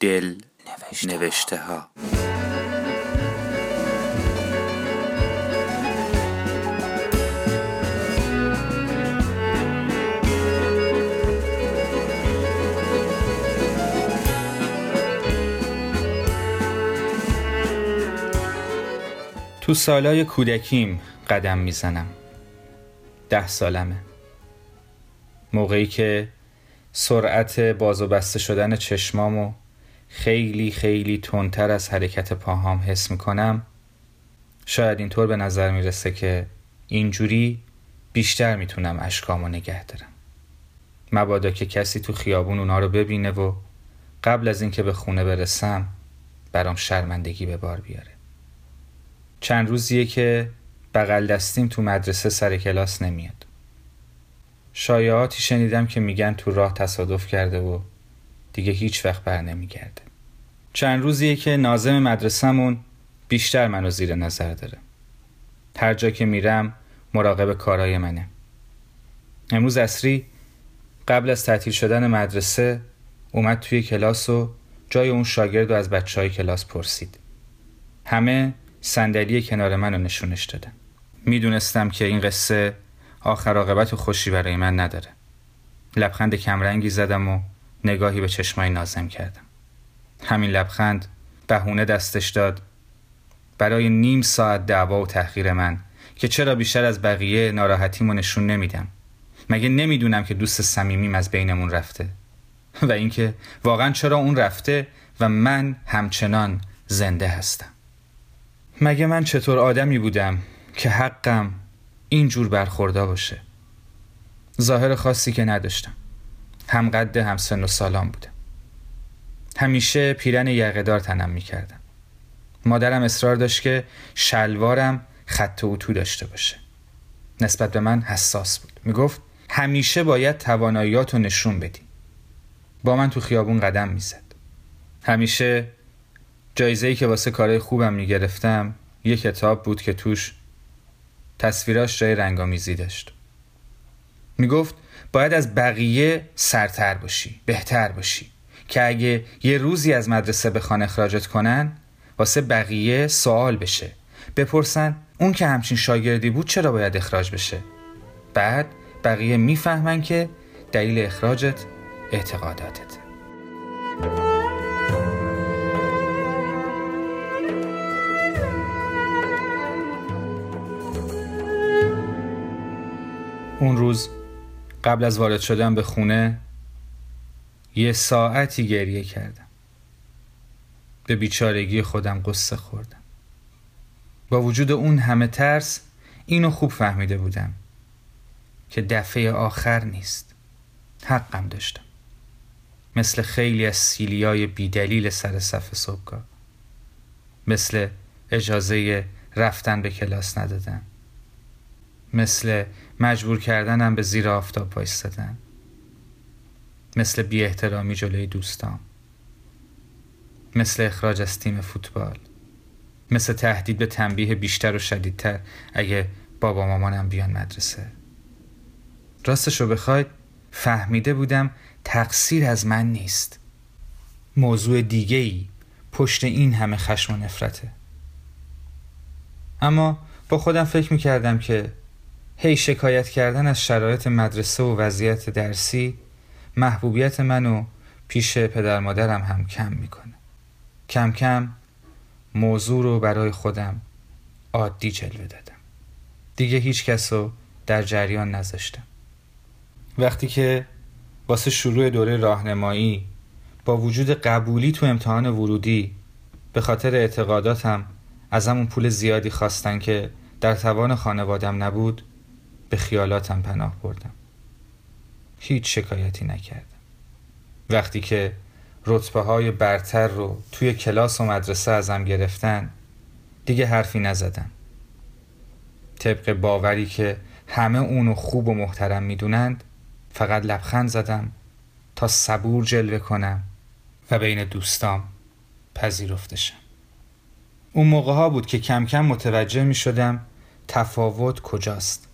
دل نوشته ها تو سالای کودکیم قدم می‌زنم. ده سالمه. موقعی که سرعت باز و بسته شدن چشمامو خیلی خیلی تندتر از حرکت پاهام حس می‌کنم. شاید اینطور به نظر می‌رسه که اینجوری بیشتر می‌تونم اشکامو نگه دارم. مبادا که کسی تو خیابون اونا رو ببینه و قبل از اینکه به خونه برسم برام شرمندگی به بار بیاره. چند روزیه که بغل دستیم تو مدرسه سر کلاس نمیاد. شایعاتی شنیدم که میگن تو راه تصادف کرده و دیگه هیچ وقت بر نمیگرده. چند روزیه که نازم مدرسهمون بیشتر منو زیر نظر داره. هر جا که میرم مراقب کارای منه. امروز اصری قبل از تعطیل شدن مدرسه اومد توی کلاس و جای اون شاگرد رو از بچه های کلاس پرسید. همه صندلی کنار منو نشونش دادن. می‌دونستم که این قصه آخر عاقبت و خوشی برای من نداره. لبخند کمرنگی زدم و نگاهی به چشمای نازم کردم. همین لبخند بهونه دستش داد. برای نیم ساعت دعوا و تحقیر من که چرا بیشتر از بقیه ناراحتیمو نشون نمیدم. مگه نمی‌دونم که دوست صمیمیم از بینمون رفته. و اینکه واقعا چرا اون رفته و من همچنان زنده هستم. مگه من چطور آدمی بودم که حقم اینجور برخوردا باشه؟ ظاهر خاصی که نداشتم. هم قد هم سن و سالان بودم همیشه پیرن یقهدار تنم می‌کردم. مادرم اصرار داشت که شلوارم خط و اتو داشته باشه. نسبت به من حساس بود. می‌گفت همیشه باید تواناییات رو نشون بدی. با من تو خیابون قدم می‌زد. همیشه جایزه ای که واسه کارهای خوبم می‌گرفتم یه کتاب بود که توش تصویراش جای رنگامیزی داشت. می‌گفت باید از بقیه سرتر باشی بهتر باشی. که اگه یه روزی از مدرسه بخوان اخراجت کنن واسه بقیه سوال بشه. بپرسن اون که همچین شاگردی بود چرا باید اخراج بشه؟ بعد بقیه می‌فهمن که دلیل اخراجت اعتقاداتت. اون روز قبل از وارد شدن به خونه یه ساعتی گریه کردم. به بیچارگی خودم قصه خوردم. با وجود اون همه ترس اینو خوب فهمیده بودم که دفعه آخر نیست. حقم داشتم. مثل خیلی از سیلیای بیدلیل سر صف صبحگاه. مثل اجازه رفتن به کلاس ندادن. مثل مجبور کردنم به زیر آفتاب وایستادن. مثل بی احترامی جلوی دوستام. مثل اخراج از تیم فوتبال. مثل تهدید به تنبیه بیشتر و شدیدتر اگه بابا مامانم بیان مدرسه. راستش رو بخواید فهمیده بودم تقصیر از من نیست. موضوع دیگه ای پشت این همه خشم و نفرته. اما با خودم فکر می‌کردم که هی شکایت کردن از شرایط مدرسه و وضعیت درسی محبوبیت منو پیش پدر مادرم هم کم می‌کنه. کم کم موضوع رو برای خودم عادی جلوه دادم. دیگه هیچ کس رو در جریان نذاشتم. وقتی که واسه شروع دوره راهنمایی با وجود قبولی تو امتحان ورودی به خاطر اعتقاداتم از همون پول زیادی خواستن که در توان خانوادم نبود به خیالاتم پناه بردم. هیچ شکایتی نکردم. وقتی که رتبه های برتر رو توی کلاس و مدرسه ازم گرفتن دیگه حرفی نزدم طبق باوری که همه اونو خوب و محترم می‌دونند فقط لبخند زدم تا صبور جلوه کنم و بین دوستام پذیرفته شم. اون موقع ها بود که کم کم متوجه می شدم تفاوت کجاست.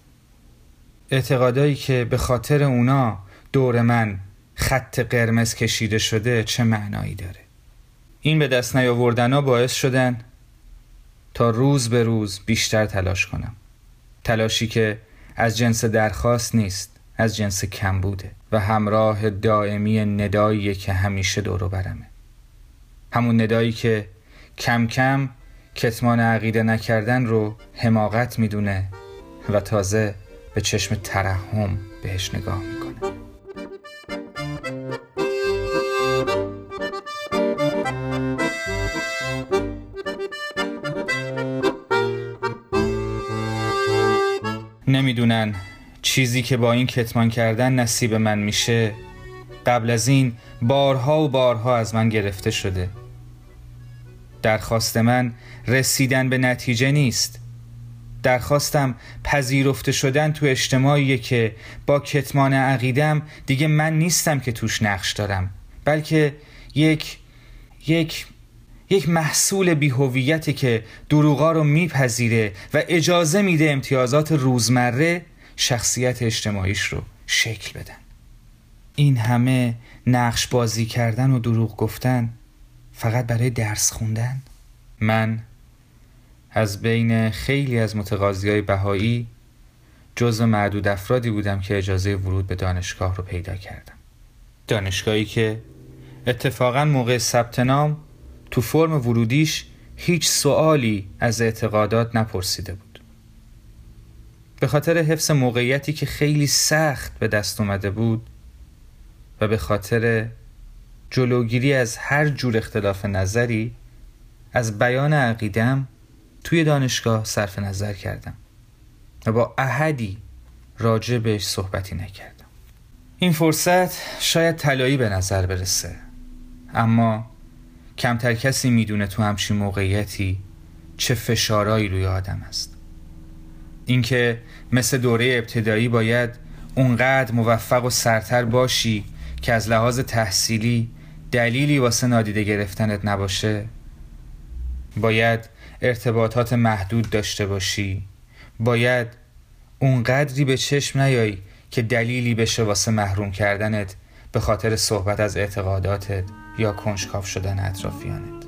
اعتقادایی که به خاطر اونا دور من خط قرمز کشیده شده چه معنایی داره؟ این به دست نیاوردن باعث شدن تا روز به روز بیشتر تلاش کنم. تلاشی که از جنس درخواست نیست از جنس کم بوده و همراه دائمی ندایی که همیشه دورو برمه. همون ندایی که کم کم کتمان عقیده نکردن رو حماقت می‌دونه و تازه به چشم ترحم بهش نگاه می‌کنه. نمی‌دونن چیزی که با این کتمان کردن نصیب من میشه. قبل از این بارها و بارها از من گرفته شده. درخواست من رسیدن به نتیجه نیست. درخواستم پذیرفته شدن تو اجتماعیه که با کتمان عقیدم دیگه من نیستم که توش نقش دارم. بلکه یک یک یک محصول بیهویتی که دروغا رو میپذیره و اجازه میده امتیازات روزمره شخصیت اجتماعیش رو شکل بدن. این همه نقش بازی کردن و دروغ گفتن فقط برای درس خوندن. من از بین خیلی از متقاضی های بهایی جزو معدود افرادی بودم که اجازه ورود به دانشگاه رو پیدا کردم. دانشگاهی که اتفاقا موقع ثبت نام تو فرم ورودیش هیچ سوالی از اعتقادات نپرسیده بود. به خاطر حفظ موقعیتی که خیلی سخت به دست اومده بود و به خاطر جلوگیری از هر جور اختلاف نظری از بیان عقیدم توی دانشگاه صرف نظر کردم و با احدی راجع بهش صحبتی نکردم. این فرصت شاید طلایی به نظر برسه اما کمتر کسی می‌دونه تو همچین موقعیتی چه فشارایی روی آدم است. اینکه مثل دوره ابتدایی باید اونقدر موفق و سرتر باشی که از لحاظ تحصیلی دلیلی واسه نادیده گرفتنت نباشه باید ارتباطات محدود داشته باشی. باید اونقدری به چشم نیایی که دلیلی بشه واسه محروم کردنت به خاطر صحبت از اعتقاداتت یا کنجکاف شدن اطرافیانت.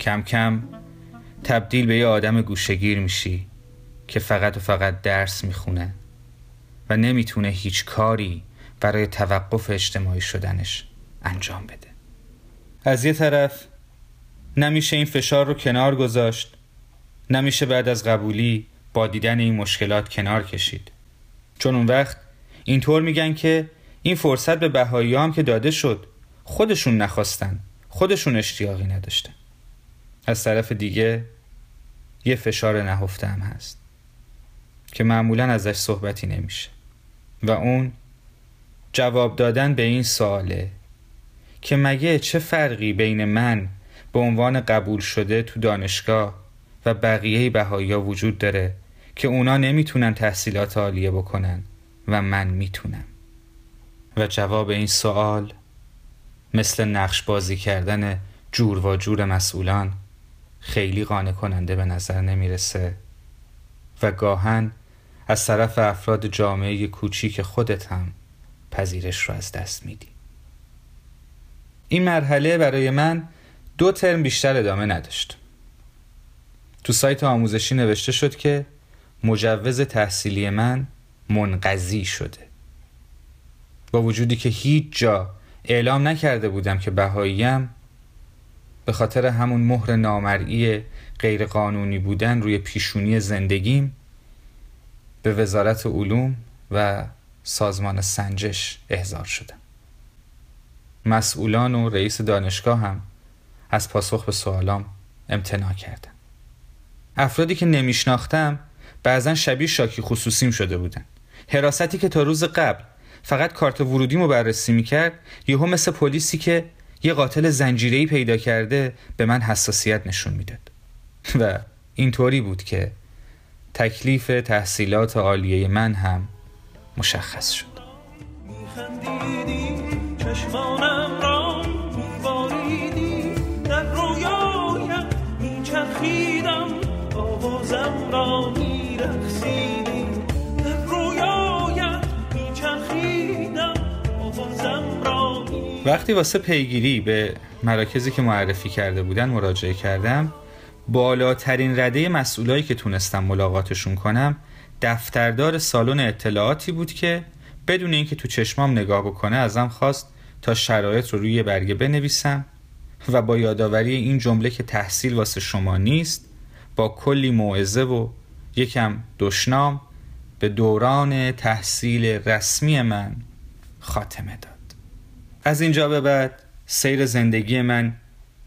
کم کم تبدیل به یه آدم گوشگیر میشی که فقط و فقط درس می‌خونه. و نمی‌تونه هیچ کاری برای توقف اجتماعی شدنش انجام بده. از یه طرف نمیشه این فشار رو کنار گذاشت نمیشه بعد از قبولی با دیدن این مشکلات کنار کشید. چون اون وقت اینطور میگن که این فرصت به بهایی هم که داده شد خودشون نخواستن خودشون اشتیاقی نداشتن. از طرف دیگه یه فشار نهفته هم هست که معمولا ازش صحبتی نمیشه. و اون جواب دادن به این سواله که مگه چه فرقی بین من به عنوان قبول شده تو دانشگاه و بقیه بهایی وجود داره که اونا نمی‌تونن تحصیلات عالیه بکنن و من می‌تونم؟ و جواب این سوال مثل نقش بازی کردن جور و جور مسئولان خیلی قانع کننده به نظر نمی‌رسه و گاهن از طرف افراد جامعه کوچیک خودت هم پذیرش رو از دست میدی. این مرحله برای من دو ترم بیشتر ادامه نداشت. تو سایت آموزشی نوشته شد که مجوز تحصیلی من منقضی شده. با وجودی که هیچ جا اعلام نکرده بودم که بهاییم به خاطر همون مهر نامرئی غیرقانونی بودن روی پیشونی زندگیم به وزارت علوم و سازمان سنجش احضار شدم مسئولان و رئیس دانشگاه هم از پاسخ به سوالام امتناع کردن. افرادی که نمیشناختم بعضا شبیه شاکی خصوصیم شده بودن. حراستی که تا روز قبل فقط کارت ورودیمو بررسی می‌کرد یهو مثل پلیسی که یه قاتل زنجیره‌ای پیدا کرده به من حساسیت نشون می‌داد. و اینطوری بود که تکلیف تحصیلات عالیه من هم مشخص شد. وقتی واسه پیگیری به مراکزی که معرفی کرده بودن مراجعه کردم بالاترین رده مسئولایی که تونستم ملاقاتشون کنم دفتردار سالن اطلاعاتی بود که بدون اینکه تو چشمام نگاه بکنه ازم خواست تا شرایط رو روی برگه بنویسم و با یادآوری این جمله که تحصیل واسه شما نیست با کلی موعظه و یکم دشنام به دوران تحصیل رسمی من خاتمه داد. از اینجا به بعد سیر زندگی من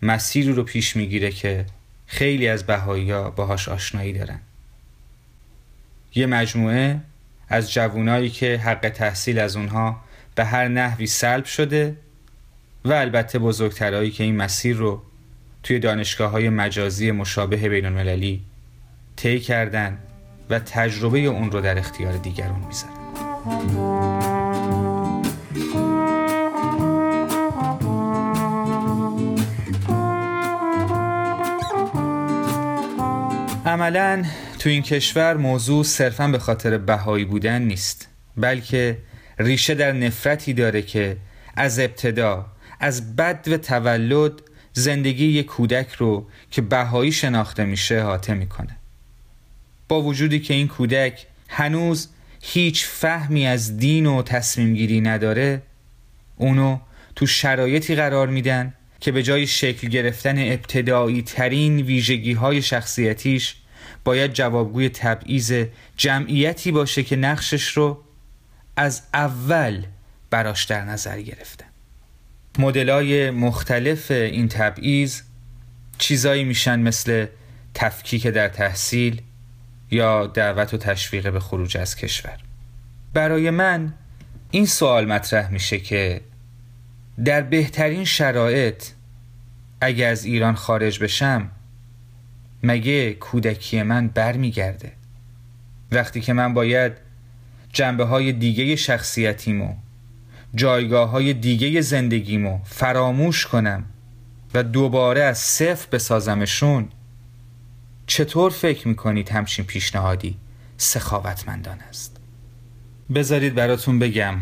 مسیری رو پیش می‌گیره که خیلی از بهایی ها باهاش آشنایی دارن. یه مجموعه از جوونایی که حق تحصیل از اونها به هر نحوی سلب شده و البته بزرگترهایی که این مسیر رو توی دانشگاه های مجازی مشابه بین المللی طی کردن و تجربه اون رو در اختیار دیگران می‌ذارن. عملا تو این کشور موضوع صرفا به خاطر بهایی بودن نیست بلکه ریشه در نفرتی داره که از ابتدا از بد و تولد زندگی یک کودک رو که بهایی شناخته میشه حاطه می‌کنه. با وجودی که این کودک هنوز هیچ فهمی از دین و تصمیم گیری نداره اونو تو شرایطی قرار میدن که به جای شکل گرفتن ابتدایی ترین ویژگی های شخصیتیش باید جوابگوی تبعیض جمعیتی باشه که نقشش رو از اول براش در نظر گرفتن مدلای مختلف این تبعیض چیزایی میشن مثل تفکیک در تحصیل یا دعوت و تشویق به خروج از کشور. برای من این سوال مطرح میشه که در بهترین شرایط اگه از ایران خارج بشم مگه کودکی من برمیگرده؟ وقتی که من باید جنبه های دیگه شخصیتیمو جایگاه های دیگه زندگیمو فراموش کنم و دوباره از صفر بسازمشون چطور فکر می‌کنید همچین پیشنهادی سخاوتمندان است؟ بذارید براتون بگم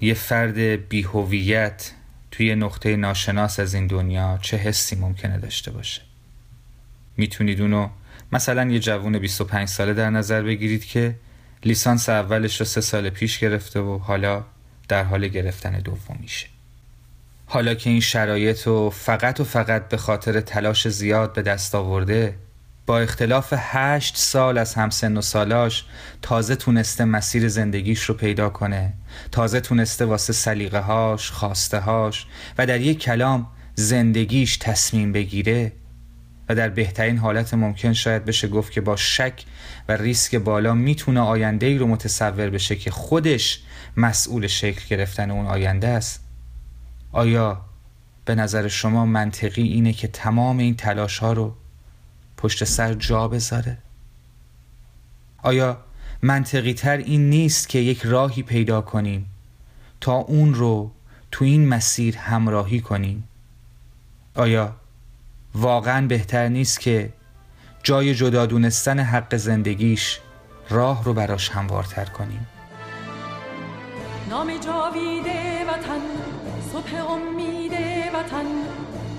یه فرد بیهویت توی نقطه ناشناس از این دنیا چه حسی ممکنه داشته باشه. می‌تونید اونو مثلا یه جوون 25 ساله در نظر بگیرید که لیسانس اولش رو سه سال پیش گرفته و حالا در حال گرفتن دومیشه. حالا که این شرایط رو فقط و فقط به خاطر تلاش زیاد به دست آورده با اختلاف هشت سال از همسن و سالاش تازه تونسته مسیر زندگیش رو پیدا کنه تازه تونسته واسه سلیقه هاش خواسته هاش و در یک کلام زندگیش تصمیم بگیره و در بهترین حالت ممکن شاید بشه گفت که با شک و ریسک بالا می‌تونه آینده ای رو متصور بشه که خودش مسئول شکل گرفتن اون آینده است آیا به نظر شما منطقی اینه که تمام این تلاش ها رو پشت سر جا بذاره؟ آیا منطقی تر این نیست که یک راهی پیدا کنیم تا اون رو تو این مسیر همراهی کنیم؟ آیا واقعا بهتر نیست که جای جدا دونستن حق زندگیش راه رو براش هموارتر کنیم. نام جاویده وطن صبح امید وطن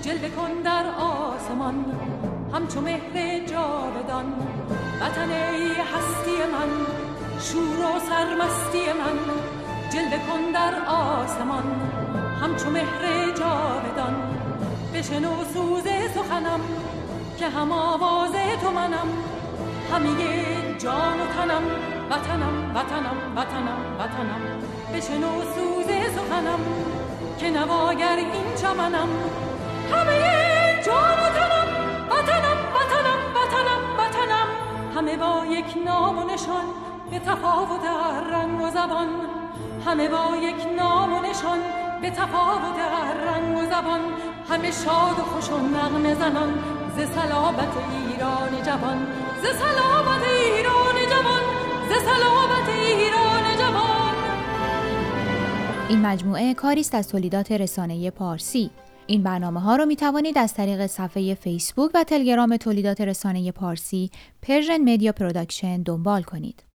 جلوه کن در آسمان همچو مهر جاودان. وطن ای هستی من شور و سرمستی من جلوه کن در آسمان همچو مهر جاودان. بشنو سوز سخنم که هم آواز تو منم همه جان و تنم وطنم وطنم وطنم وطنم. بشنو سوز سخنم که نواگر این چمنم همه جان و تنم وطنم وطنم وطنم وطنم. همه با یک نام و نشان به تفاوت رنگ و زبان. همه با یک نام و نشان به تفاوت رنگ و زبان همه شاد و خوش و نغمه زنان. ز سلامت ایران جوان ز سلامت ایران جوان ز سلامت ایران جوان. این مجموعه کاری است از تولیدات رسانه پارسی. این برنامه ها رو می توانید از طریق صفحه فیسبوک و تلگرام تولیدات رسانه پارسی Persian Media Production دنبال کنید.